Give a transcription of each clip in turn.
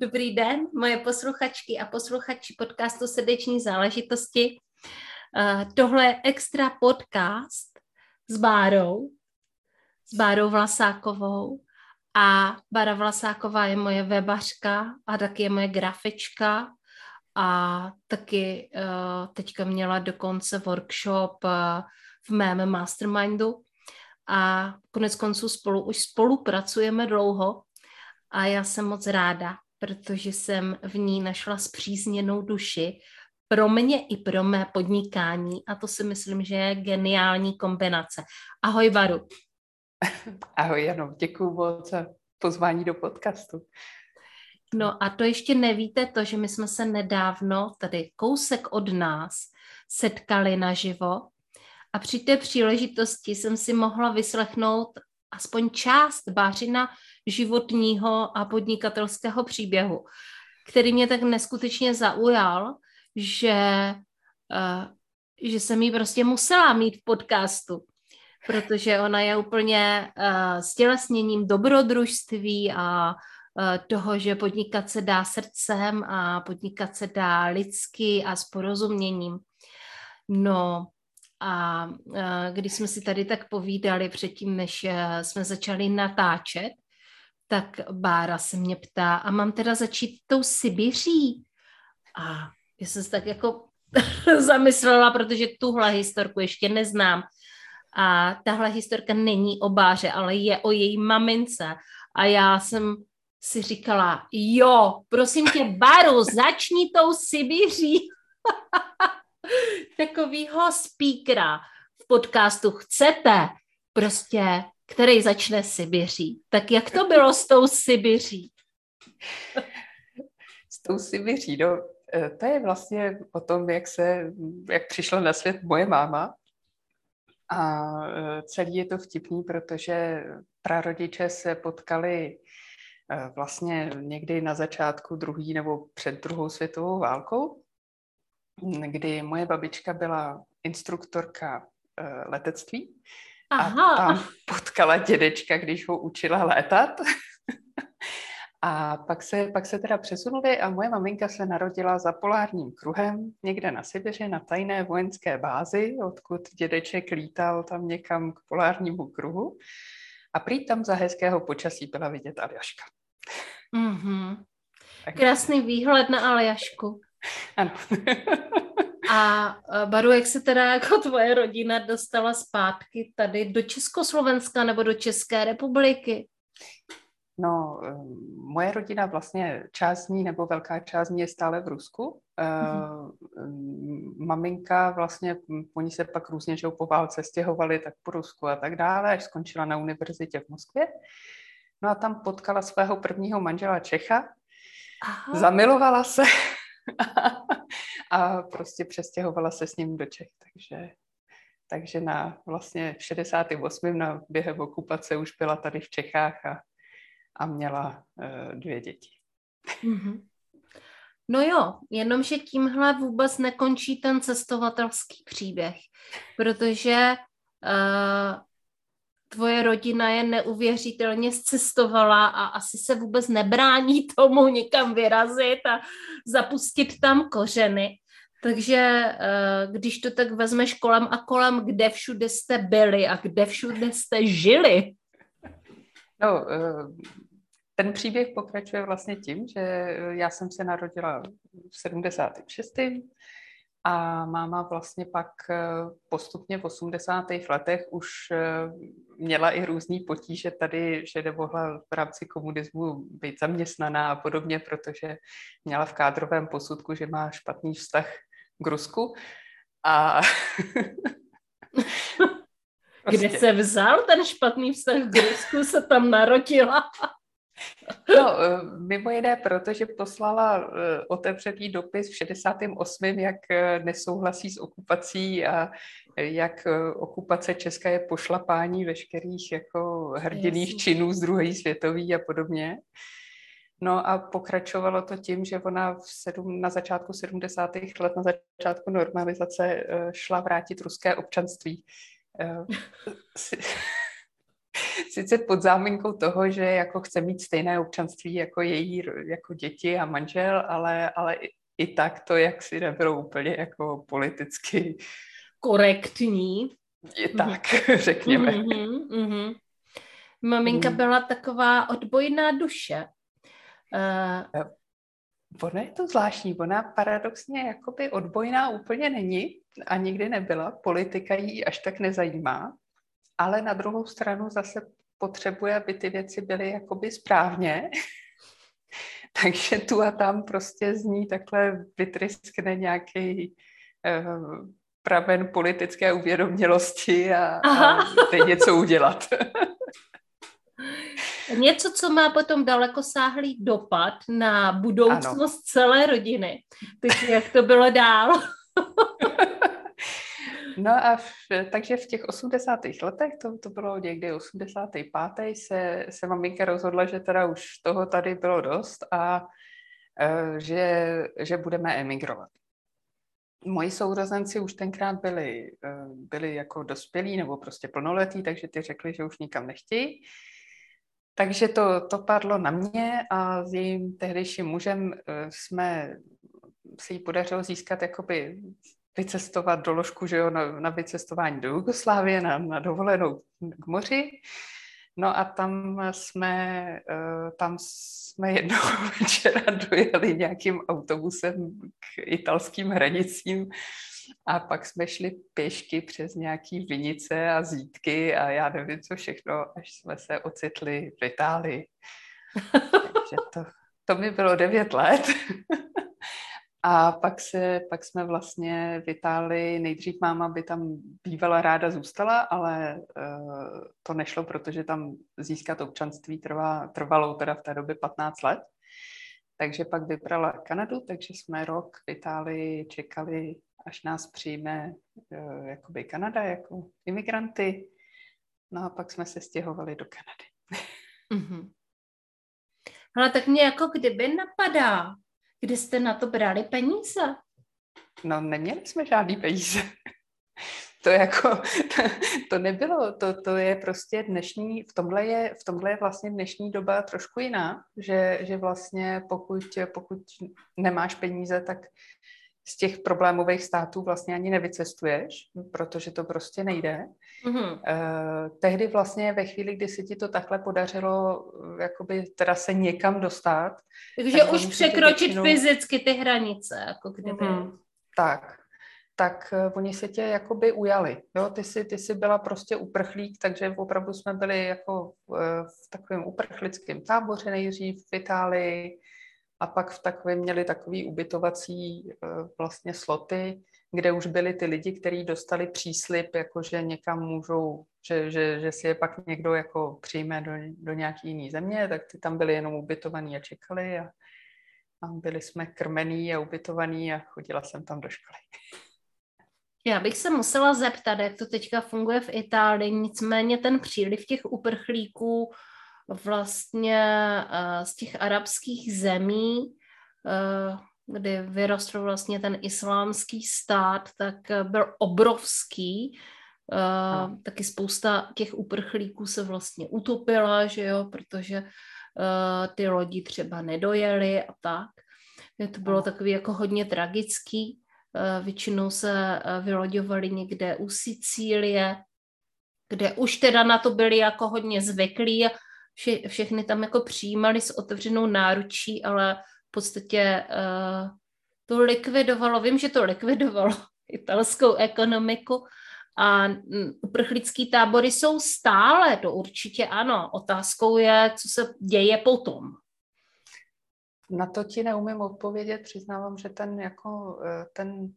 Dobrý den, moje posluchačky a posluchači podcastu Srdeční záležitosti. Uh, tohle je extra podcast s Bárou, s Bárou Vlasákovou. A Bára Vlasáková je moje webařka a taky je moje grafička a taky uh, teďka měla dokonce workshop uh, v mém mastermindu a konec konců spolu už spolupracujeme dlouho a já jsem moc ráda, protože jsem v ní našla zpřízněnou duši pro mě i pro mé podnikání a to si myslím, že je geniální kombinace. Ahoj Baru. Ahoj Jano, děkuji moc za pozvání do podcastu. No a to ještě nevíte to, že my jsme se nedávno, tady kousek od nás, setkali naživo a při té příležitosti jsem si mohla vyslechnout aspoň část Bářina životního a podnikatelského příběhu, který mě tak neskutečně zaujal, že, uh, že jsem ji prostě musela mít v podcastu, protože ona je úplně uh, stělesněním dobrodružství a uh, toho, že podnikat se dá srdcem a podnikat se dá lidsky a s porozuměním. No, a když jsme si tady tak povídali předtím, než jsme začali natáčet, tak Bára se mě ptá, a mám teda začít tou Sibiří? A já jsem se tak jako zamyslela, protože tuhle historku ještě neznám. A tahle historka není o Báře, ale je o její mamince. A já jsem si říkala, jo, prosím tě, Baru, začni tou Sibiří. Takovýho speakera v podcastu chcete prostě který začne Sibiří. Tak jak to bylo s tou Sibiří? s tou Sibiří, no, e, to je vlastně o tom, jak, se, jak přišla na svět moje máma. A e, celý je to vtipný, protože prarodiče se potkali e, vlastně někdy na začátku druhé nebo před druhou světovou válkou, kdy moje babička byla instruktorka letectví Aha. A tam potkala dědečka, když ho učila létat. a pak se, pak se teda přesunuli a moje maminka se narodila za polárním kruhem někde na Sibiři na tajné vojenské bázi, odkud dědeček lítal tam někam k polárnímu kruhu. A prý tam za hezkého počasí byla vidět Aljaška. Mm-hmm. Krásný výhled na Aljašku. Ano. A Baru, jak se teda jako tvoje rodina dostala zpátky tady do Československa nebo do České republiky? No, moje rodina vlastně část ní, nebo velká část ní je stále v Rusku. Mm-hmm. Maminka vlastně, po ní se pak různě, že po válce stěhovali, tak po Rusku a tak dále, až skončila na univerzitě v Moskvě. No a tam potkala svého prvního manžela Čecha, Aha. zamilovala se a prostě přestěhovala se s ním do Čech, takže, takže na vlastně 68. na během okupace už byla tady v Čechách a, a měla uh, dvě děti. Mm-hmm. No jo, jenomže tímhle vůbec nekončí ten cestovatelský příběh, protože uh, tvoje rodina je neuvěřitelně zcestovala a asi se vůbec nebrání tomu někam vyrazit a zapustit tam kořeny. Takže eh, když to tak vezmeš kolem a kolem, kde všude jste byli a kde všude jste žili? No, eh, ten příběh pokračuje vlastně tím, že já jsem se narodila v 76. A máma vlastně pak eh, postupně v 80. letech už eh, měla i různý potíže tady, že nemohla v rámci komunismu být zaměstnaná a podobně, protože měla v kádrovém posudku, že má špatný vztah k Rusku. A Prostě. Kde se vzal ten špatný vztah k Rusku, se tam narodila? No, eh, mimo jiné, protože poslala eh, otevřený dopis v 68. jak eh, nesouhlasí s okupací a jak okupace Česka je pošlapání veškerých jako hrdiných Jasně. činů z druhé světové a podobně. No a pokračovalo to tím, že ona v sedm, na začátku 70. let, na začátku normalizace, šla vrátit ruské občanství. sice pod záminkou toho, že jako chce mít stejné občanství jako její jako děti a manžel, ale, ale i, i tak to jak si nebylo úplně jako politicky korektní. Je tak, mm-hmm. řekněme. Mm-hmm, mm-hmm. Maminka mm. byla taková odbojná duše. Uh... Ona je to zvláštní, ona paradoxně jakoby odbojná úplně není a nikdy nebyla. Politika jí až tak nezajímá ale na druhou stranu zase potřebuje, aby ty věci byly jakoby správně. Takže tu a tam prostě z ní takhle vytryskne nějaký uh, praven politické uvědomělosti a, a jde něco udělat. Něco, co má potom dalekosáhlý dopad na budoucnost ano. celé rodiny. Takže jak to bylo dál? No a v, takže v těch 80. letech, to, to bylo někdy 85. se, se maminka rozhodla, že teda už toho tady bylo dost a uh, že, že budeme emigrovat. Moji sourozenci už tenkrát byli, uh, byli jako dospělí nebo prostě plnoletí, takže ty řekli, že už nikam nechtějí. Takže to, to padlo na mě a s jejím tehdejším mužem uh, jsme se jí podařilo získat jakoby vycestovat do ložku, že jo, na, na vycestování do Jugoslávie, na, na dovolenou k moři. No a tam jsme, uh, tam jsme jednoho večera dojeli nějakým autobusem k italským hranicím a pak jsme šli pěšky přes nějaký vinice a zítky a já nevím co všechno, až jsme se ocitli v Itálii. Takže to, to mi bylo devět let. A pak, se, pak jsme vlastně v Itálii, nejdřív máma by tam bývala ráda zůstala, ale uh, to nešlo, protože tam získat občanství trvá, trvalo teda v té době 15 let. Takže pak vybrala Kanadu, takže jsme rok v Itálii čekali, až nás přijme uh, jakoby Kanada jako imigranty. No a pak jsme se stěhovali do Kanady. Mm-hmm. Tak mě jako kdyby napadá, kde jste na to brali peníze? No, neměli jsme žádný peníze. to jako, to, to nebylo, to, to je prostě dnešní, v tomhle je, v tomhle je vlastně dnešní doba trošku jiná, že, že vlastně pokud, pokud nemáš peníze, tak z těch problémových států vlastně ani nevycestuješ, protože to prostě nejde. Mm-hmm. Uh, tehdy vlastně ve chvíli, kdy se ti to takhle podařilo jakoby teda se někam dostat. Takže tak už překročit většinou... fyzicky ty hranice, jako kdyby. Mm-hmm. Tak, tak uh, oni se tě jakoby ujali. Jo? Ty, jsi, ty jsi byla prostě uprchlík, takže opravdu jsme byli jako v, v takovém uprchlickém táboře nejdřív v Itálii, a pak v takovém měli takový ubytovací eh, vlastně sloty, kde už byli ty lidi, kteří dostali příslip, jako že někam můžou, že, že, že si je pak někdo jako přijme do, do nějaké jiné země, tak ty tam byli jenom ubytovaní a čekali a, a byli jsme krmení a ubytovaní a chodila jsem tam do školy. Já bych se musela zeptat, jak to teďka funguje v Itálii, nicméně ten příliv těch uprchlíků vlastně eh, z těch arabských zemí, eh, kdy vyrostl vlastně ten islámský stát, tak eh, byl obrovský. No. Taky spousta těch uprchlíků se vlastně utopila, že jo, protože ty lodi třeba nedojely a tak. To bylo takový jako hodně tragický. Většinou se vyloďovali někde u Sicílie, kde už teda na to byli jako hodně zvyklí vše, všechny tam jako přijímali s otevřenou náručí, ale v podstatě uh, to likvidovalo, vím, že to likvidovalo italskou ekonomiku a uprchlický tábory jsou stále, to určitě ano. Otázkou je, co se děje potom. Na to ti neumím odpovědět, přiznávám, že ten, jako, eh, ten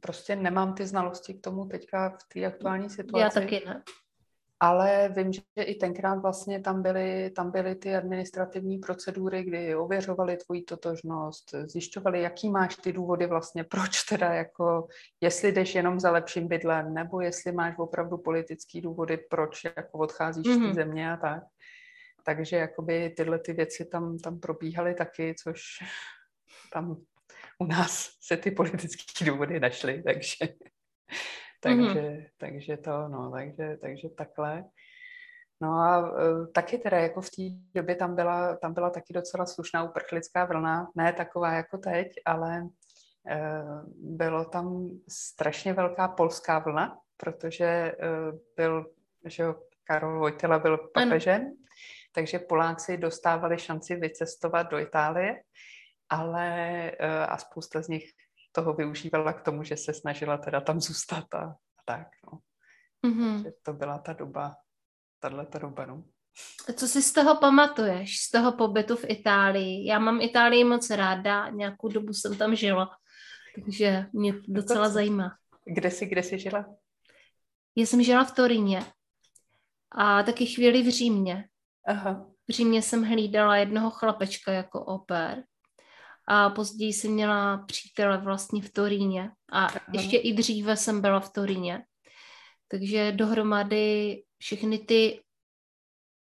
prostě nemám ty znalosti k tomu teďka v té aktuální situaci. Já taky ne. Ale vím, že i tenkrát vlastně tam byly, tam byly ty administrativní procedury, kdy ověřovali tvoji totožnost, zjišťovali, jaký máš ty důvody vlastně, proč teda jako, jestli jdeš jenom za lepším bydlem, nebo jestli máš opravdu politický důvody, proč jako odcházíš mm-hmm. z té mhm. země a tak. Takže jakoby tyhle ty věci tam, tam probíhaly taky, což tam u nás se ty politické důvody našly, takže, takže, mm-hmm. takže to, no, takže, takže takhle. No a uh, taky teda jako v té době tam byla, tam byla taky docela slušná uprchlická vlna, ne taková jako teď, ale uh, bylo tam strašně velká polská vlna, protože uh, byl, že jo, Karol Vojtila byl papežem, takže Poláci dostávali šanci vycestovat do Itálie ale a spousta z nich toho využívala k tomu, že se snažila teda tam zůstat a, a tak. No. Mm-hmm. to byla ta doba, tahle ta doba, no. Co si z toho pamatuješ, z toho pobytu v Itálii? Já mám Itálii moc ráda, nějakou dobu jsem tam žila, takže mě to docela to, zajímá. Kde jsi, kde jsi žila? Já jsem žila v Toríně a taky chvíli v Římě. Aha. V Římě jsem hlídala jednoho chlapečka jako oper a později jsem měla přítele vlastně v Toríně a Aha. ještě i dříve jsem byla v Toríně. Takže dohromady všechny ty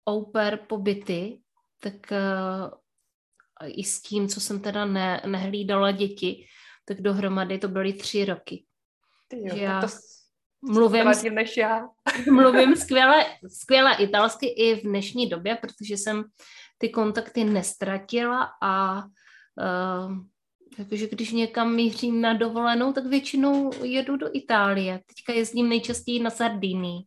oper pobyty, tak uh, i s tím, co jsem teda ne, nehlídala děti, tak dohromady to byly tři roky. Ty jo, já to mluvím, než já. mluvím skvěle, skvěle italsky i v dnešní době, protože jsem ty kontakty nestratila a takže když někam mířím na dovolenou, tak většinou jedu do Itálie. Teďka jezdím nejčastěji na Sardinii.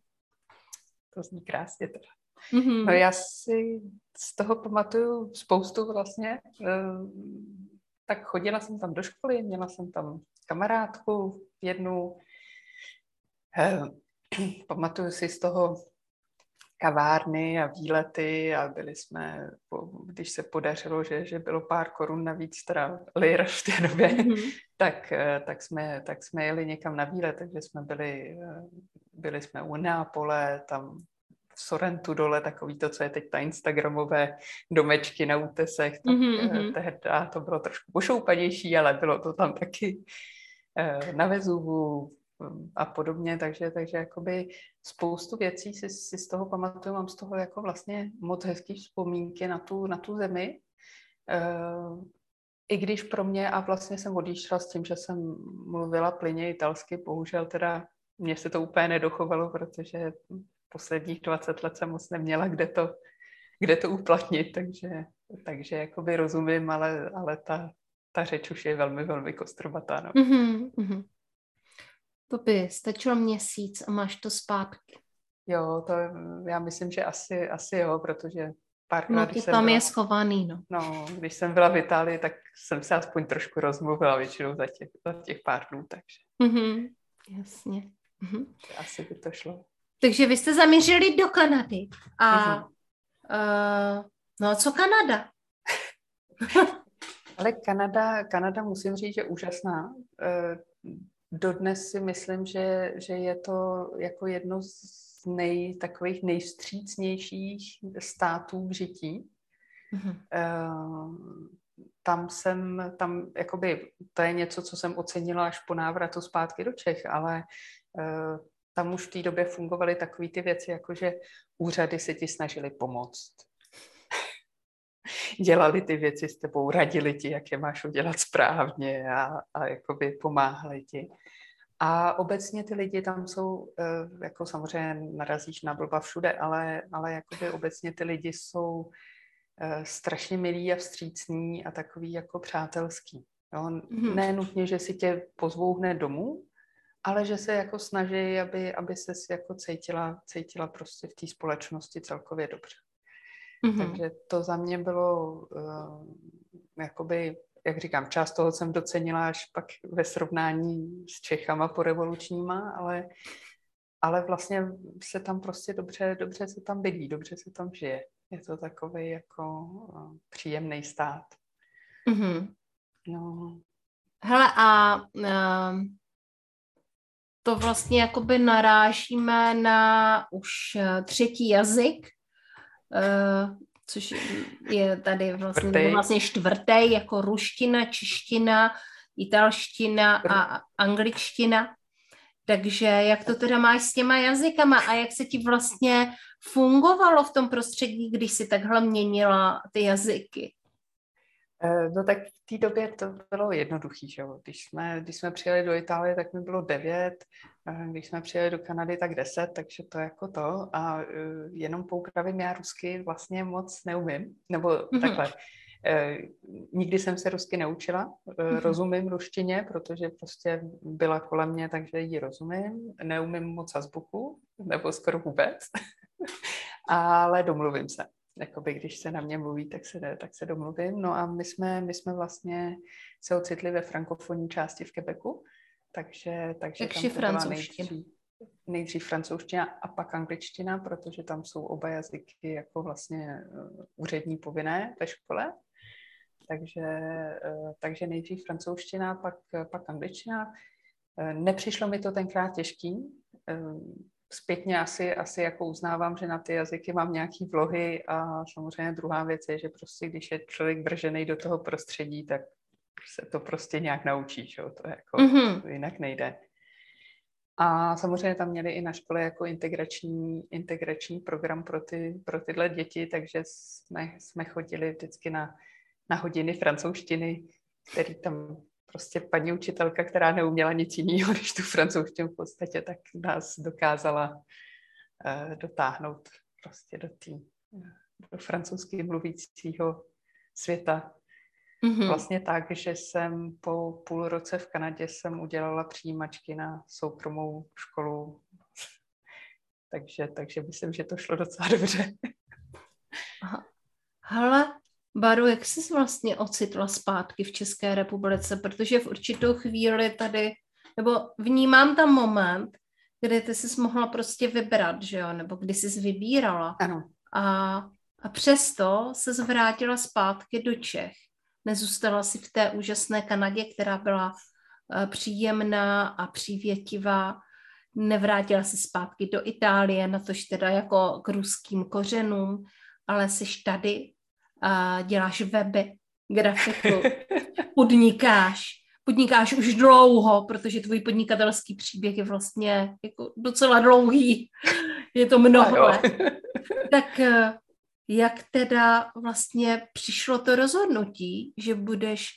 To zní krásně teda. Mm-hmm. No já si z toho pamatuju spoustu vlastně. Uh, tak chodila jsem tam do školy, měla jsem tam kamarádku jednu. Uh, pamatuju si z toho kavárny a výlety a byli jsme, když se podařilo, že, že bylo pár korun navíc, teda lir v té době, mm-hmm. tak, eh, tak, jsme, tak jsme jeli někam na výlet, takže jsme byli, eh, byli jsme u Neapole, tam v Sorrentu dole, takový to, co je teď ta Instagramové domečky na útesech, tak mm-hmm. tehdy to bylo trošku pošoupanější, ale bylo to tam taky na Vezuvu, a podobně, takže, takže jakoby spoustu věcí si, si z toho pamatuju, mám z toho jako vlastně moc hezký vzpomínky na tu, na tu zemi. E, I když pro mě, a vlastně jsem odjížděla s tím, že jsem mluvila plyně italsky, bohužel teda mně se to úplně nedochovalo, protože posledních 20 let jsem moc neměla kde to, kde to uplatnit, takže, takže jakoby rozumím, ale, ale ta, ta řeč už je velmi, velmi kostrbatá. No. Mm-hmm, mm-hmm. To by stačilo měsíc a máš to zpátky. Jo, to já myslím, že asi, asi jo, protože párkrát, no, když tam byla, je schovaný, no. No, když jsem byla v Itálii, tak jsem se aspoň trošku rozmluvila většinou za těch, za těch pár dnů, takže. Mm-hmm, jasně. Mm-hmm. Asi by to šlo. Takže vy jste zamířili do Kanady. A mm-hmm. uh, no a co Kanada? Ale Kanada, Kanada musím říct, že úžasná. Uh, dodnes si myslím, že, že je to jako jedno z nej, takových nejvstřícnějších států v žití. Mm-hmm. Uh, tam jsem, tam jakoby, to je něco, co jsem ocenila až po návratu zpátky do Čech, ale uh, tam už v té době fungovaly takové ty věci, jako že úřady se ti snažili pomoct. Dělali ty věci s tebou, radili ti, jak je máš udělat správně a, a jakoby pomáhali ti. A obecně ty lidi tam jsou, eh, jako samozřejmě narazíš na blba všude, ale, ale jakoby obecně ty lidi jsou eh, strašně milí a vstřícní a takový jako přátelský. Jo? Mm-hmm. Ne nutně, že si tě pozvou hned domů, ale že se jako snaží, aby, aby se jako cítila, cítila prostě v té společnosti celkově dobře. Mm-hmm. Takže to za mě bylo uh, jakoby jak říkám, část toho jsem docenila až pak ve srovnání s Čechama po revolučníma, ale, ale vlastně se tam prostě dobře, dobře se tam bydlí, dobře se tam žije. Je to takový jako uh, příjemný stát. Mm-hmm. No, hele a uh, to vlastně jakoby narážíme na už třetí jazyk, uh, což je tady vlastně, čtvrtý. vlastně čtvrtý, jako ruština, čeština, italština a angličtina. Takže jak to teda máš s těma jazykama a jak se ti vlastně fungovalo v tom prostředí, když si takhle měnila ty jazyky? Eh, no tak v té době to bylo jednoduché, že jo. Když jsme, když jsme přijeli do Itálie, tak mi bylo devět, když jsme přijeli do Kanady, tak deset, takže to jako to. A uh, jenom poupravím já rusky vlastně moc neumím, nebo mm-hmm. takhle. Uh, nikdy jsem se rusky neučila, mm-hmm. rozumím ruštině, protože prostě byla kolem mě, takže ji rozumím. Neumím moc azbuku, nebo skoro vůbec, ale domluvím se jakoby, když se na mě mluví, tak se, tak se domluvím. No a my jsme, my jsme vlastně se ocitli ve frankofonní části v Quebecu, takže, takže tam to byla nejdřív, nejdřív francouzština a pak angličtina, protože tam jsou oba jazyky jako vlastně uh, úřední povinné ve škole. Takže, uh, takže nejdřív francouzština, pak, pak angličtina. Uh, nepřišlo mi to tenkrát těžký zpětně asi, asi jako uznávám, že na ty jazyky mám nějaký vlohy a samozřejmě druhá věc je, že prostě když je člověk bržený do toho prostředí, tak se to prostě nějak naučí, že? to jako mm-hmm. jinak nejde. A samozřejmě tam měli i na škole jako integrační, integrační program pro, ty, pro tyhle děti, takže jsme, jsme chodili vždycky na, na hodiny francouzštiny, který tam prostě paní učitelka, která neuměla nic jiného než tu francouzštinu v podstatě, tak nás dokázala uh, dotáhnout prostě do, tý, do francouzsky mluvícího světa. Mm-hmm. Vlastně tak, že jsem po půl roce v Kanadě jsem udělala přijímačky na soukromou školu. takže, takže myslím, že to šlo docela dobře. Hele, Baru, jak jsi vlastně ocitla zpátky v České republice? Protože v určitou chvíli tady, nebo vnímám tam moment, kdy ty jsi mohla prostě vybrat, že jo, nebo kdy jsi vybírala. Ano. A, a přesto se zvrátila zpátky do Čech. Nezůstala si v té úžasné Kanadě, která byla uh, příjemná a přívětivá. Nevrátila se zpátky do Itálie, na tož teda jako k ruským kořenům, ale jsi tady a děláš weby, grafiku, podnikáš, podnikáš už dlouho, protože tvůj podnikatelský příběh je vlastně jako docela dlouhý, je to mnoho let. Tak eh, jak teda vlastně přišlo to rozhodnutí, že budeš,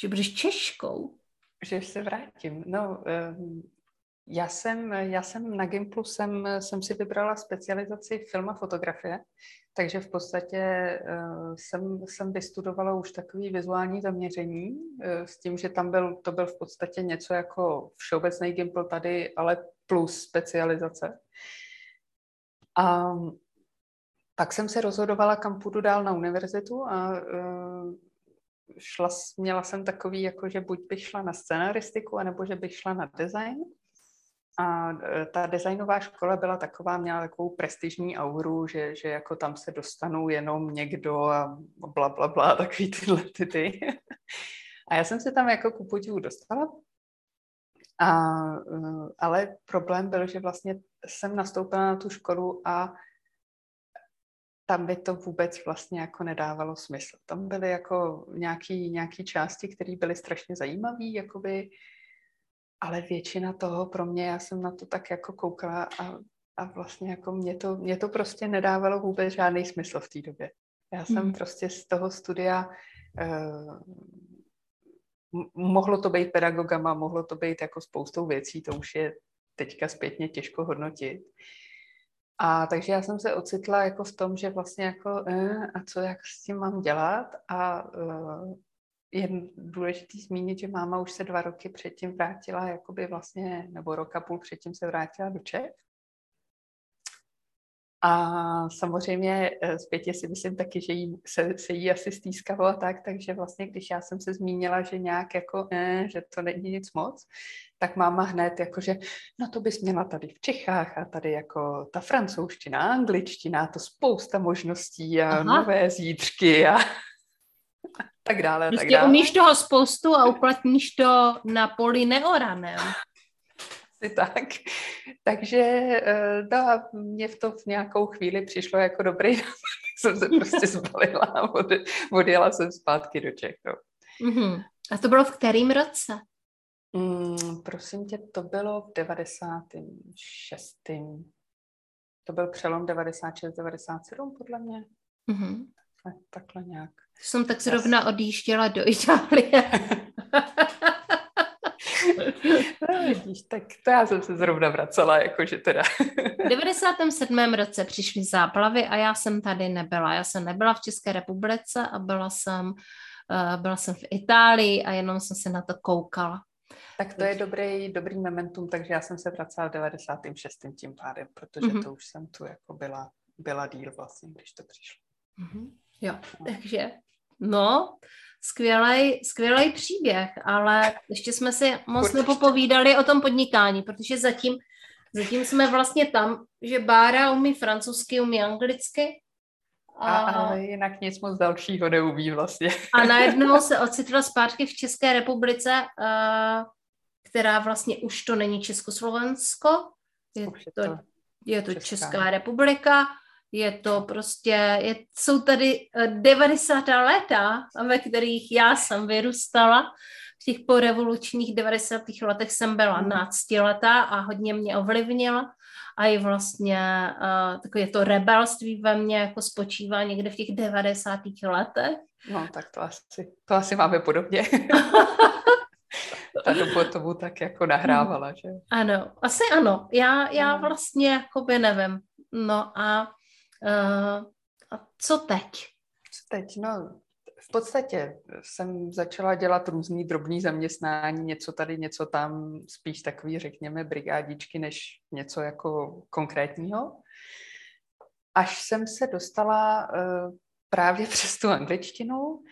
že budeš Češkou? Že se vrátím. No, já jsem, já jsem na Gimplu jsem, jsem si vybrala specializaci film a fotografie, takže v podstatě uh, jsem, jsem vystudovala už takový vizuální zaměření uh, s tím, že tam byl, to byl v podstatě něco jako všeobecný Gimpl tady, ale plus specializace. A pak jsem se rozhodovala, kam půjdu dál na univerzitu a uh, šla, měla jsem takový, jako že buď bych šla na scenaristiku, anebo že bych šla na design. A e, ta designová škola byla taková, měla takovou prestižní auru, že, že jako tam se dostanou jenom někdo a bla, bla, bla, takový tyhle ty, ty. A já jsem se tam jako ku podivu dostala. A, e, ale problém byl, že vlastně jsem nastoupila na tu školu a tam by to vůbec vlastně jako nedávalo smysl. Tam byly jako nějaký, nějaký části, které byly strašně zajímavé, jakoby ale většina toho pro mě, já jsem na to tak jako koukala a, a vlastně jako mě to, mě to prostě nedávalo vůbec žádný smysl v té době. Já jsem hmm. prostě z toho studia uh, mohlo to být pedagogama, mohlo to být jako spoustou věcí, to už je teďka zpětně těžko hodnotit. A takže já jsem se ocitla jako v tom, že vlastně jako eh, a co, jak s tím mám dělat a uh, je důležité zmínit, že máma už se dva roky předtím vrátila, jakoby vlastně, nebo rok a půl předtím se vrátila do Čech. A samozřejmě eh, zpětě si myslím taky, že jí, se, se jí asi stýskalo a tak, takže vlastně, když já jsem se zmínila, že nějak jako, ne, že to není nic moc, tak máma hned jako, že no to bys měla tady v Čechách a tady jako ta francouzština, angličtina, to spousta možností a Aha. nové zítřky a tak dále, prostě tak dále. umíš toho spoustu a uplatníš to na poli neoranem. tak. Takže eh, no a mě v to v nějakou chvíli přišlo jako dobrý jsem se prostě zbalila a odjela jsem zpátky do Čech. No. Mm-hmm. A to bylo v kterém roce? Mm, prosím tě, to bylo v 96. To byl přelom 96-97 podle mě. Mm-hmm. Tak, takhle nějak. Jsem tak zrovna odjížděla do Itálie. vidíš, tak to já jsem se zrovna vracela, jakože teda. v 97. roce přišly záplavy a já jsem tady nebyla. Já jsem nebyla v České republice a byla jsem, uh, byla jsem v Itálii a jenom jsem se na to koukala. Tak to je dobrý, dobrý momentum, takže já jsem se vracela v 96. tím pádem, protože mm-hmm. to už jsem tu jako byla, byla díl vlastně, když to přišlo. Mm-hmm. Jo, no. takže no, skvělý, skvělý příběh, ale ještě jsme si moc Určitě. nepopovídali o tom podnikání, protože zatím, zatím jsme vlastně tam, že Bára umí francouzsky, umí anglicky. A, a ale jinak nic moc dalšího neumí vlastně. A najednou se ocitla zpátky v České republice, uh, která vlastně už to není Československo, je, je to, to, je to Česká. Česká republika je to prostě, je, jsou tady 90. Eh, léta, ve kterých já jsem vyrůstala. V těch porevolučních 90. letech jsem byla mm. náctiletá a hodně mě ovlivnila. A i vlastně uh, takové to rebelství ve mně jako spočívá někde v těch 90. letech. No, tak to asi, to asi máme podobně. Ta dobu tomu tak jako nahrávala, že? Ano, asi ano. Já, já mm. vlastně jakoby nevím. No a Uh, a co teď? Co teď? No, v podstatě jsem začala dělat různý drobný zaměstnání, něco tady, něco tam, spíš takový, řekněme, brigádičky, než něco jako konkrétního. Až jsem se dostala uh, právě přes tu angličtinu, uh,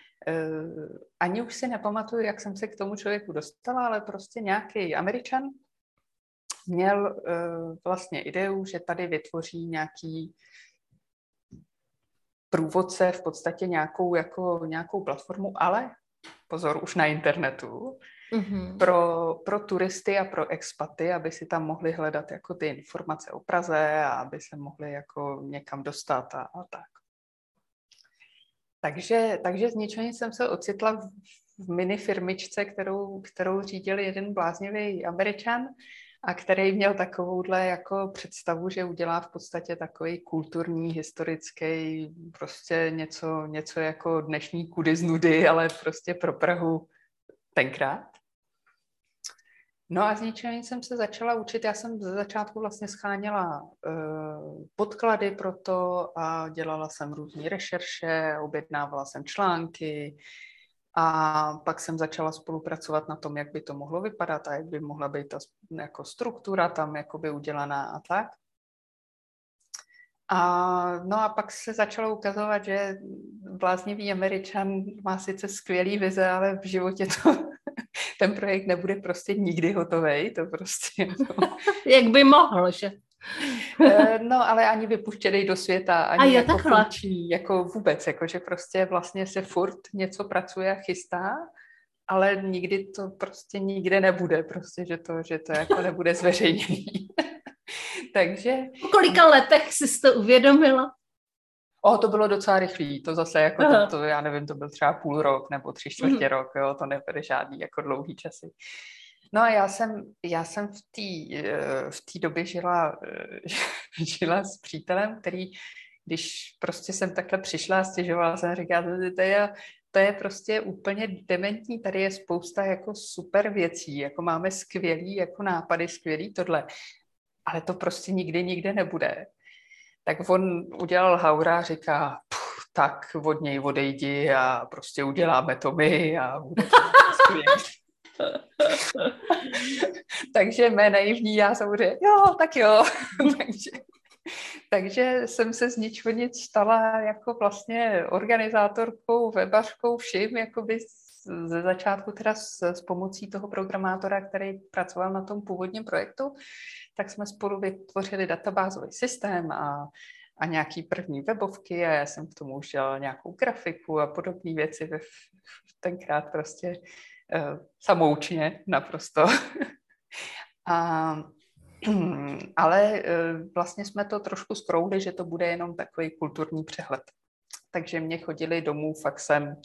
ani už si nepamatuju, jak jsem se k tomu člověku dostala, ale prostě nějaký američan měl uh, vlastně ideu, že tady vytvoří nějaký průvodce v podstatě nějakou, jako, nějakou platformu, ale pozor, už na internetu, mm-hmm. pro, pro turisty a pro expaty, aby si tam mohli hledat jako ty informace o Praze a aby se mohli jako někam dostat a, a tak. Takže, takže z ničeho jsem se ocitla v, v mini firmičce, kterou, kterou řídil jeden bláznivý američan, a který měl takovouhle jako představu, že udělá v podstatě takový kulturní, historický, prostě něco, něco jako dnešní kudy z nudy, ale prostě pro Prahu tenkrát. No a z ničeho jsem se začala učit. Já jsem ze začátku vlastně scháněla uh, podklady pro to a dělala jsem různé rešerše, objednávala jsem články, a pak jsem začala spolupracovat na tom, jak by to mohlo vypadat a jak by mohla být ta jako struktura tam jakoby udělaná a tak. A, no a pak se začalo ukazovat, že bláznivý Američan má sice skvělý vize, ale v životě to, ten projekt nebude prostě nikdy hotový. To prostě... No. jak by mohl, že? Eh, no, ale ani vypuštěný do světa, ani a jako funkční, jako vůbec, jako že prostě vlastně se furt něco pracuje a chystá, ale nikdy to prostě nikde nebude, prostě, že to, že to jako nebude zveřejněný. Takže... Po kolika letech jsi to uvědomila? O, to bylo docela rychlý, to zase jako to, to, já nevím, to byl třeba půl rok nebo tři čtvrtě mm. rok, jo, to nebyly žádný jako dlouhý časy. No a já jsem, já jsem v té eh, v té době žila, eh, žila s přítelem, který, když prostě jsem takhle přišla a stěžovala jsem, říkala, to je, to je prostě úplně dementní, tady je spousta jako super věcí, jako máme skvělý jako nápady, skvělý tohle, ale to prostě nikdy, nikde nebude. Tak on udělal haura a říká, tak od něj odejdi a prostě uděláme to my a bude to skvělý. takže mé naivní já samozřejmě, jo, tak jo. takže, takže jsem se z ničeho nic stala jako vlastně organizátorkou, webařkou, vším, jakoby ze začátku teda s, s pomocí toho programátora, který pracoval na tom původním projektu, tak jsme spolu vytvořili databázový systém a a nějaký první webovky a já jsem k tomu už dělala nějakou grafiku a podobné věci tenkrát prostě samoučně naprosto. a, ale uh, vlastně jsme to trošku skrouli, že to bude jenom takový kulturní přehled. Takže mě chodili domů faxem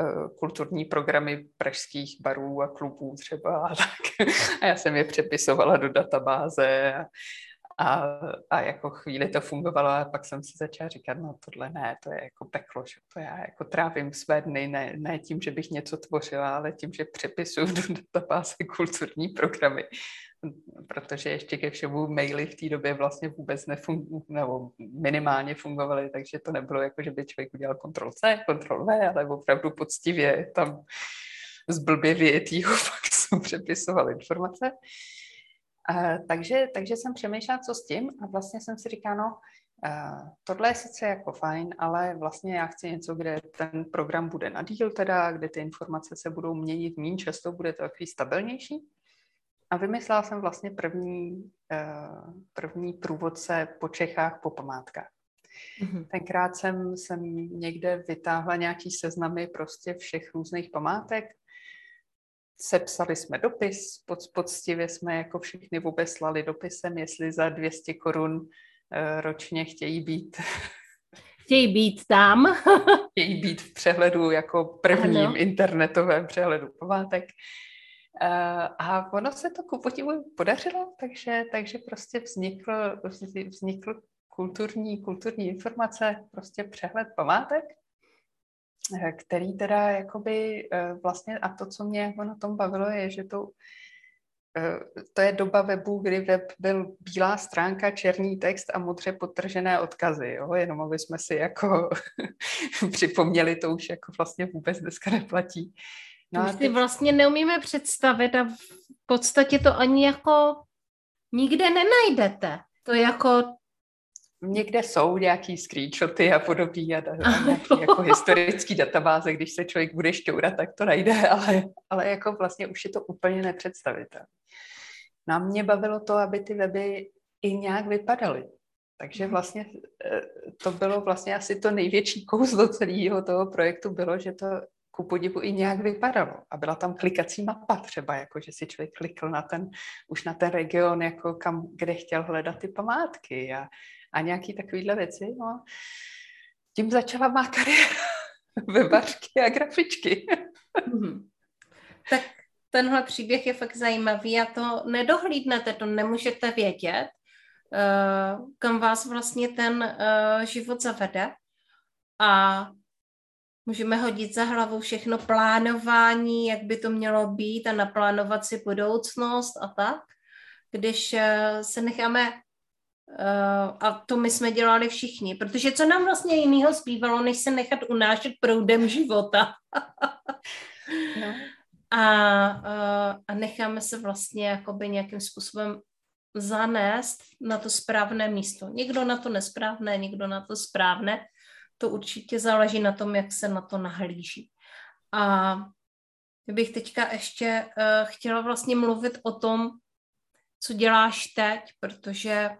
Eh, kulturní programy pražských barů a klubů třeba a tak. A já jsem je přepisovala do databáze a, a, a jako chvíli to fungovalo a pak jsem si začala říkat, no tohle ne, to je jako peklo, že to já jako trávím své dny ne, ne tím, že bych něco tvořila, ale tím, že přepisuju do databáze kulturní programy protože ještě ke všemu maily v té době vlastně vůbec nefungovaly, nebo minimálně fungovaly, takže to nebylo jako, že by člověk udělal kontrol C, kontrol V, ale opravdu poctivě tam z blbě vyjetýho faxu přepisoval informace. A, takže, takže jsem přemýšlela, co s tím a vlastně jsem si říkala, no, Uh, tohle je sice jako fajn, ale vlastně já chci něco, kde ten program bude na díl teda, kde ty informace se budou měnit méně často, bude to takový stabilnější. A vymyslela jsem vlastně první, uh, první průvodce po Čechách po památkách. Mm-hmm. Tenkrát jsem, jsem někde vytáhla nějaký seznamy prostě všech různých památek. Sepsali jsme dopis, pod, poctivě jsme jako všichni obeslali dopisem, jestli za 200 korun uh, ročně chtějí být chtějí být tam. chtějí být v přehledu jako prvním ano. internetovém přehledu památek. Uh, a ono se to ku podivu podařilo, takže, takže prostě vznikl, vznikl kulturní, kulturní informace, prostě přehled památek, eh, který teda jakoby eh, vlastně, a to, co mě jako na tom bavilo, je, že to, to je doba webu, kdy web byl bílá stránka, černý text a modře podtržené odkazy, jo? jenom aby jsme si jako připomněli, to už jako vlastně vůbec dneska neplatí. No My si teď... vlastně neumíme představit a v podstatě to ani jako nikde nenajdete. To jako Někde jsou nějaký screenshoty a podobný a, a nějaký jako historický databáze, když se člověk bude šťourat, tak to najde, ale, ale jako vlastně už je to úplně nepředstavitelné. No a mě bavilo to, aby ty weby i nějak vypadaly. Takže mhm. vlastně eh, to bylo vlastně asi to největší kouzlo celého toho projektu bylo, že to ku podivu i nějak vypadalo. A byla tam klikací mapa třeba, jako že si člověk klikl na ten, už na ten region, jako kam, kde chtěl hledat ty památky a, a nějaký takovýhle věci. No. Tím začala má kariéra webařky a grafičky. mm Tak tenhle příběh je fakt zajímavý a to nedohlídnete, to nemůžete vědět, uh, kam vás vlastně ten uh, život zavede. A Můžeme hodit za hlavu všechno plánování, jak by to mělo být a naplánovat si budoucnost a tak. Když eh, se necháme, eh, a to my jsme dělali všichni, protože co nám vlastně jiného zpívalo, než se nechat unášet proudem života. no. a, eh, a necháme se vlastně jakoby nějakým způsobem zanést na to správné místo. Někdo na to nesprávné, někdo na to správné to určitě záleží na tom, jak se na to nahlíží. A bych teďka ještě uh, chtěla vlastně mluvit o tom, co děláš teď, protože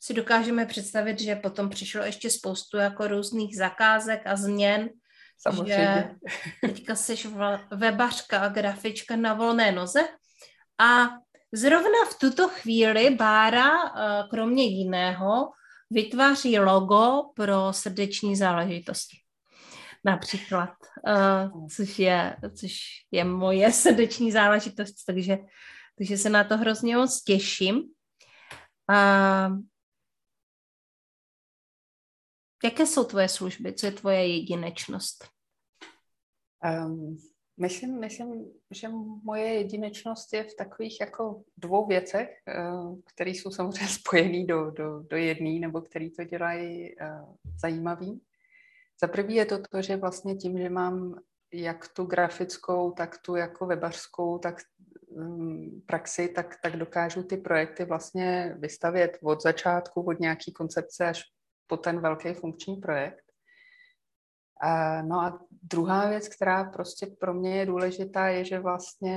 si dokážeme představit, že potom přišlo ještě spoustu jako různých zakázek a změn, Samozřejmě. že teďka jsi webařka a grafička na volné noze a zrovna v tuto chvíli Bára, eh, kromě jiného, vytváří logo pro srdeční záležitosti. Například, uh, což, je, což je moje srdeční záležitost, takže, takže se na to hrozně moc těším. Jaké jsou tvoje služby? Co je tvoje jedinečnost? Um, Myslím, myslím, že moje jedinečnost je v takových jako dvou věcech, eh, které jsou samozřejmě spojené do, do, do jedné, nebo které to dělají eh, zajímavý. Za prvý je to to, že vlastně tím, že mám jak tu grafickou, tak tu jako webařskou, tak um, praxi, tak, tak dokážu ty projekty vlastně vystavět od začátku, od nějaký koncepce až po ten velký funkční projekt. No a druhá věc, která prostě pro mě je důležitá, je, že vlastně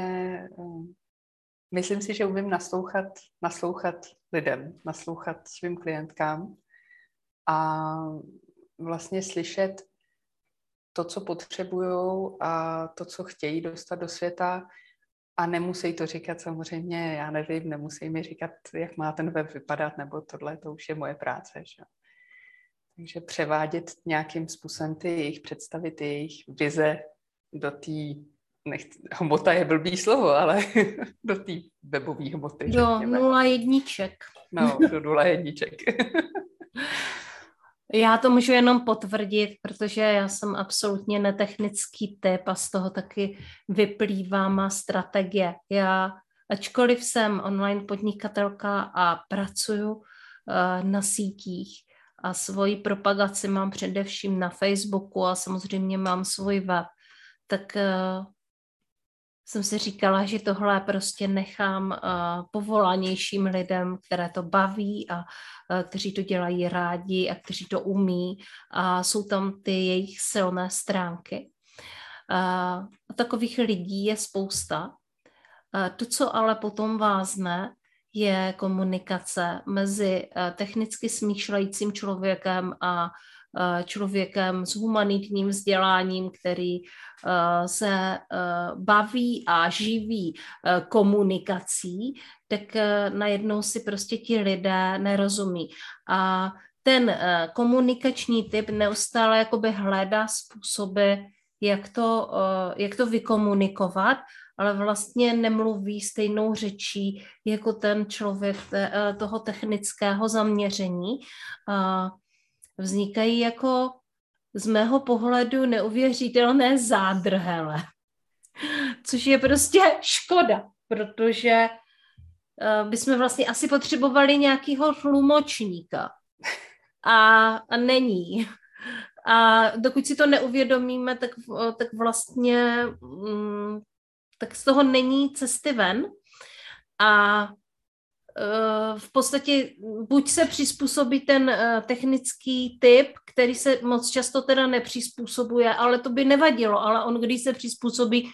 eh, myslím si, že umím naslouchat, naslouchat lidem, naslouchat svým klientkám a vlastně slyšet to, co potřebují a to, co chtějí dostat do světa a nemusí to říkat samozřejmě, já nevím, nemusí mi říkat, jak má ten web vypadat, nebo tohle, to už je moje práce. Že? Takže převádět nějakým způsobem ty jejich představy, ty jejich vize do té, nech, hmota je blbý slovo, ale do té webové hmoty. Do řekněme. nula jedniček. No, do nula jedniček. Já to můžu jenom potvrdit, protože já jsem absolutně netechnický typ a z toho taky vyplývá má strategie. Já, ačkoliv jsem online podnikatelka a pracuju uh, na sítích a svoji propagaci mám především na Facebooku a samozřejmě mám svůj web, tak uh, jsem si říkala, že tohle prostě nechám uh, povolanějším lidem, které to baví a uh, kteří to dělají rádi a kteří to umí a jsou tam ty jejich silné stránky. A takových lidí je spousta. To, co ale potom vázne, je komunikace mezi uh, technicky smýšlejícím člověkem a Eh, člověkem s humanitním vzděláním, který eh, se eh, baví a živí komunikací, tak najednou si prostě ti lidé nerozumí. A ten komunikační typ neustále jakoby hledá způsoby, jak to, jak to vykomunikovat, ale vlastně nemluví stejnou řečí jako ten člověk toho technického zaměření vznikají jako z mého pohledu neuvěřitelné zádrhele. Což je prostě škoda, protože bychom vlastně asi potřebovali nějakého tlumočníka. A, a není. A dokud si to neuvědomíme, tak, tak vlastně um, tak z toho není cesty ven. A Eh, v podstatě buď se přizpůsobí ten eh, technický typ, který se moc často teda nepřizpůsobuje, ale to by nevadilo, ale on, když se přizpůsobí,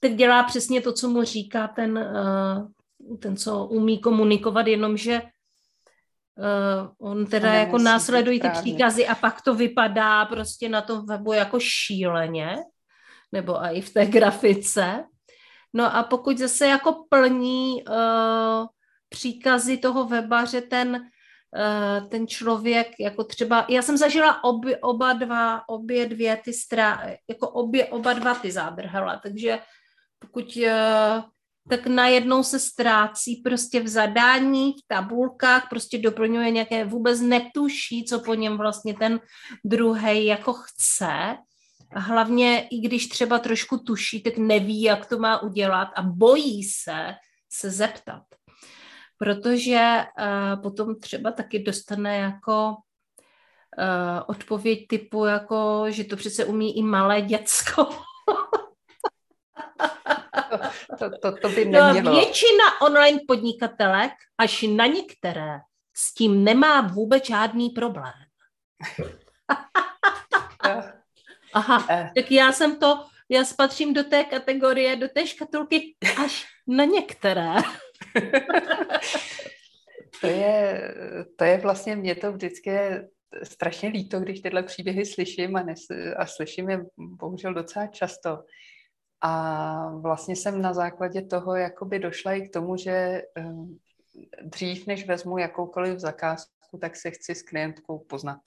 tak dělá přesně to, co mu říká ten, eh, ten co umí komunikovat, jenomže on teda jako následují ty příkazy a pak to vypadá prostě na tom webu jako šíleně, nebo i v té grafice. No a pokud zase jako plní uh, příkazy toho webaře ten, uh, ten člověk, jako třeba, já jsem zažila obě, oba dva, obě dvě ty strá, jako obě, oba dva ty zádrhele, takže pokud uh, tak najednou se ztrácí prostě v zadání, v tabulkách, prostě doplňuje nějaké, vůbec netuší, co po něm vlastně ten druhý jako chce. A hlavně, i když třeba trošku tuší, tak neví, jak to má udělat a bojí se se zeptat protože uh, potom třeba taky dostane jako uh, odpověď typu, jako, že to přece umí i malé děcko. to, to, to by no, nemělo. No, většina online podnikatelek, až na některé, s tím nemá vůbec žádný problém. Aha, eh. tak já jsem to, já spatřím do té kategorie, do té škatulky až na některé. to, je, to je vlastně, mě to vždycky je strašně líto, když tyhle příběhy slyším a, nes, a slyším je bohužel docela často. A vlastně jsem na základě toho jakoby došla i k tomu, že um, dřív, než vezmu jakoukoliv zakázku, tak se chci s klientkou poznat.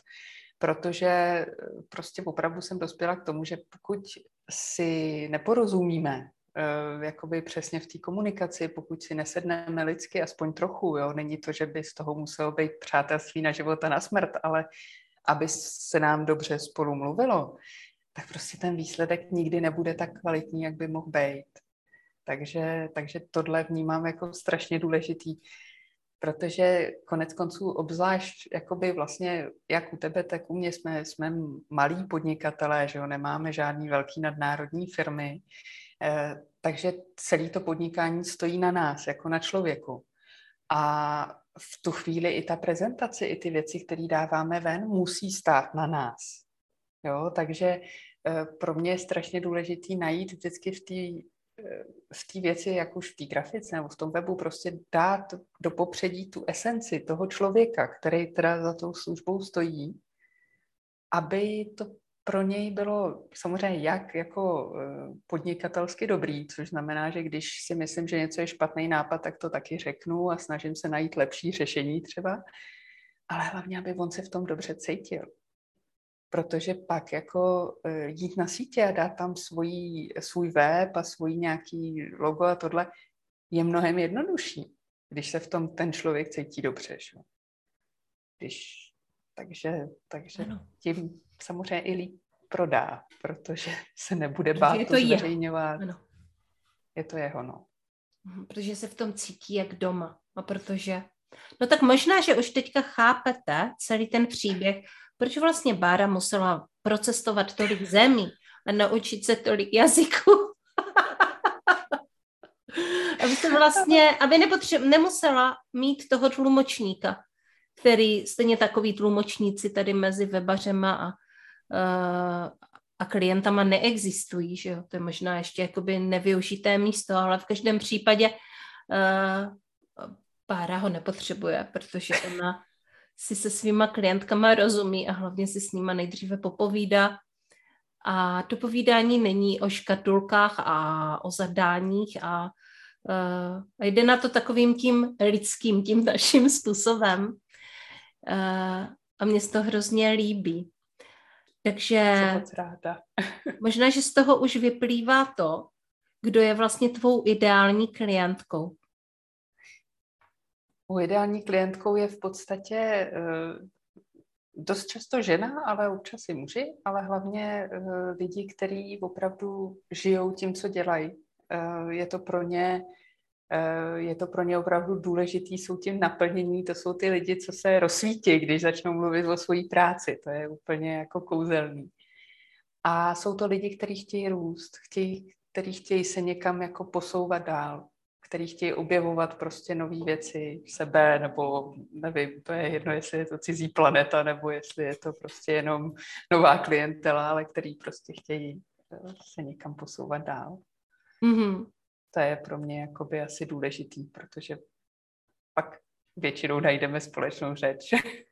Protože prostě opravdu jsem dospěla k tomu, že pokud si neporozumíme, uh, jakoby přesně v té komunikaci, pokud si nesedneme lidsky aspoň trochu, jo, není to, že by z toho muselo být přátelství na život a na smrt, ale aby se nám dobře spolu mluvilo, tak prostě ten výsledek nikdy nebude tak kvalitní, jak by mohl být. Takže, takže tohle vnímám jako strašně důležitý, protože konec konců obzvlášť, jakoby vlastně jak u tebe, tak u mě jsme, jsme malí podnikatelé, že jo, nemáme žádný velký nadnárodní firmy, Eh, takže celé to podnikání stojí na nás, jako na člověku. A v tu chvíli i ta prezentace, i ty věci, které dáváme ven, musí stát na nás. Jo, takže eh, pro mě je strašně důležitý najít vždycky v té v té věci, jak už v té grafice nebo v tom webu, prostě dát do popředí tu esenci toho člověka, který teda za tou službou stojí, aby to pro něj bylo samozřejmě jak jako eh, podnikatelsky dobrý, což znamená, že když si myslím, že něco je špatný nápad, tak to taky řeknu a snažím se najít lepší řešení třeba, ale hlavně, aby on se v tom dobře cítil. Protože pak jako eh, jít na sítě a dát tam svůj, svůj web a svůj nějaký logo a tohle je mnohem jednodušší, když se v tom ten člověk cítí dobře. Že? Když, takže takže tím samozřejmě i líp prodá, protože se nebude bát je to, to zveřejňovat. Jeho. Je to jeho, no. Mhm, protože se v tom cítí jak doma. A protože... No tak možná, že už teďka chápete celý ten příběh, proč vlastně Bára musela procestovat tolik zemí a naučit se tolik jazyků. aby se vlastně, aby nepotře- nemusela mít toho tlumočníka, který stejně takový tlumočníci tady mezi webařema a Eh, a klientama neexistují, že jo? To je možná ještě jakoby nevyužité místo, ale v každém případě uh, pára ho nepotřebuje, protože ona si se svýma klientkama rozumí a hlavně si s nima nejdříve popovídá. A to povídání není o škatulkách a o zadáních a, uh, a jde na to takovým tím lidským, tím naším způsobem. Uh, a mě to hrozně líbí. Takže ráda. možná, že z toho už vyplývá to, kdo je vlastně tvou ideální klientkou. U ideální klientkou je v podstatě uh, dost často žena, ale občas i muži, ale hlavně uh, lidi, kteří opravdu žijou tím, co dělají. Uh, je to pro ně Eh, je to pro ně opravdu důležitý, jsou tím naplnění, to jsou ty lidi, co se rozsvítí, když začnou mluvit o své práci, to je úplně jako kouzelný. A jsou to lidi, kteří chtějí růst, chtějí, kteří chtějí se někam jako posouvat dál, kteří chtějí objevovat prostě nové věci v sebe, nebo nevím, to je jedno, jestli je to cizí planeta, nebo jestli je to prostě jenom nová klientela, ale který prostě chtějí eh, se někam posouvat dál. Mm-hmm to je pro mě jakoby asi důležitý, protože pak většinou najdeme společnou řeč.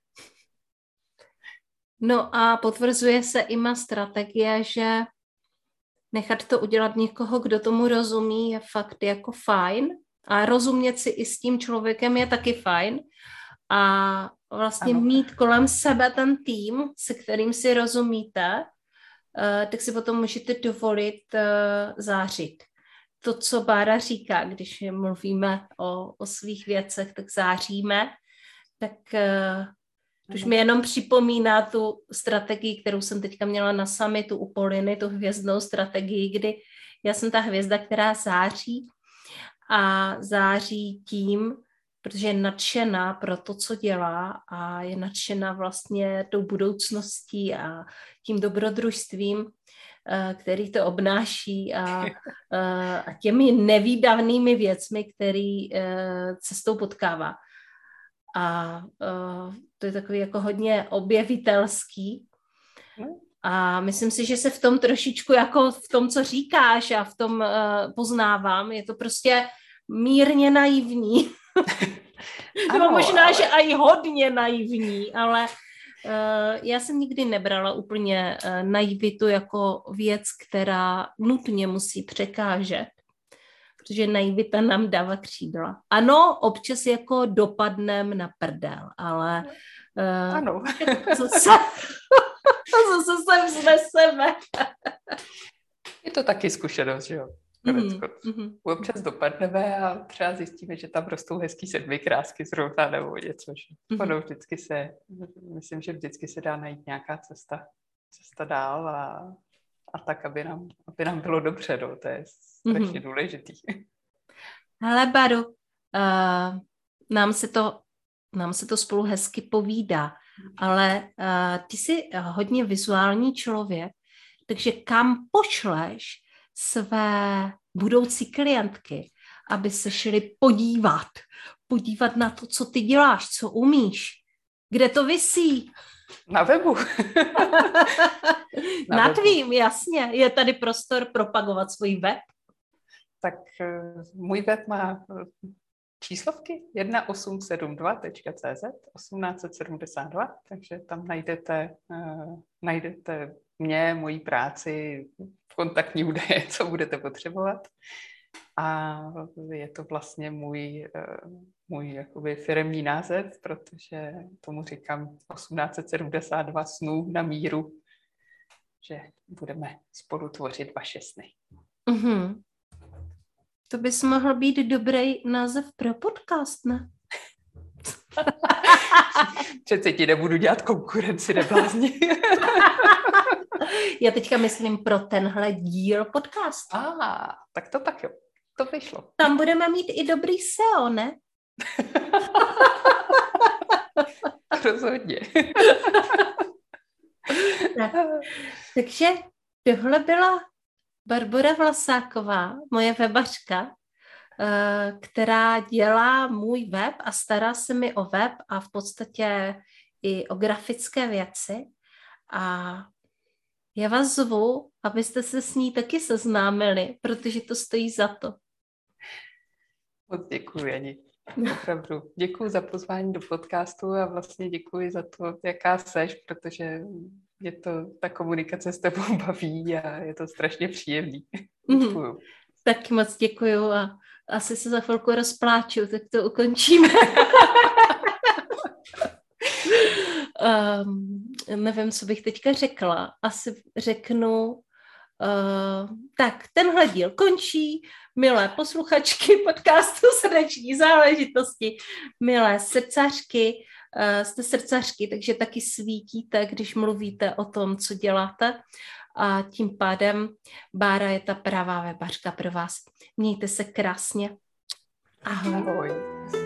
No a potvrzuje se i má strategie, že nechat to udělat někoho, kdo tomu rozumí, je fakt jako fajn. A rozumět si i s tím člověkem je taky fajn. A vlastně ano. mít kolem sebe ten tým, se kterým si rozumíte, uh, tak si potom můžete dovolit uh, zářit to, co Bára říká, když mluvíme o, o svých věcech, tak záříme, tak už mi jenom připomíná tu strategii, kterou jsem teďka měla na samitu u Poliny, tu hvězdnou strategii, kdy já jsem ta hvězda, která září a září tím, protože je nadšená pro to, co dělá a je nadšená vlastně tou budoucností a tím dobrodružstvím, Eh, který to obnáší a, eh, a těmi nevýdavnými věcmi, který eh, cestou potkává. A to je takový jako hodně objevitelský. A myslím si, že se v tom trošičku jako v tom, co říkáš a v tom poznávám, je to prostě mírně naivní. ano, možná, ale... že i hodně naivní, ale Eh, já jsem nikdy nebrala úplně eh, naivitu jako věc, která nutně musí překážet, protože naivita nám dává křídla. Ano, občas jako dopadnem na prdel, ale uh, ano. zase, zase se vzneseme. Je to taky zkušenost, že jo? Mm-hmm. mm-hmm. Občas dopadneme a třeba zjistíme, že tam rostou hezký sedmi krásky zrovna nebo něco. Že? Mm-hmm. Ono vždycky se, myslím, že vždycky se dá najít nějaká cesta, cesta dál a, a tak, aby nám, aby nám bylo dobře, no, to je strašně mm-hmm. důležitý. Hele, Baru, uh, nám, se to, nám se to spolu hezky povídá, ale uh, ty jsi hodně vizuální člověk, takže kam pošleš své budoucí klientky, aby se šli podívat, podívat na to, co ty děláš, co umíš, kde to visí. Na webu. na, na tvým, jasně. Je tady prostor propagovat svůj web? tak můj web má číslovky 1872.cz 1872, takže tam najdete, uh, najdete mě, moji práci, kontaktní údaje, co budete potřebovat. A je to vlastně můj, uh, můj jakoby firmní název, protože tomu říkám 1872 snů na míru, že budeme spolu tvořit vaše sny. Mm-hmm. To bys mohl být dobrý název pro podcast, ne? Přece ti nebudu dělat konkurenci, neblázni. Já teďka myslím pro tenhle díl podcastu. A, ah, tak to tak jo. To vyšlo. Tam budeme mít i dobrý SEO, ne? Rozhodně. tak. Takže tohle byla Barbara Vlasáková, moje webařka, eh, která dělá můj web a stará se mi o web a v podstatě i o grafické věci. A já vás zvu, abyste se s ní taky seznámili, protože to stojí za to. Moc děkuji, Ani. Opravdu. Děkuji za pozvání do podcastu a vlastně děkuji za to, jaká seš, protože mě to, ta komunikace s tebou baví a je to strašně příjemný. Mhm. Děkuju. Mm, taky moc děkuju a asi se za chvilku rozpláču, tak to ukončíme. um, nevím, co bych teďka řekla. Asi řeknu, uh, tak tenhle díl končí. Milé posluchačky podcastu Srdeční záležitosti, milé srdcařky, Eh, jste srdcařky, takže taky svítíte, když mluvíte o tom, co děláte a tím pádem Bára je ta pravá webařka pro vás. Mějte se krásně. Ahoj. Ahoj.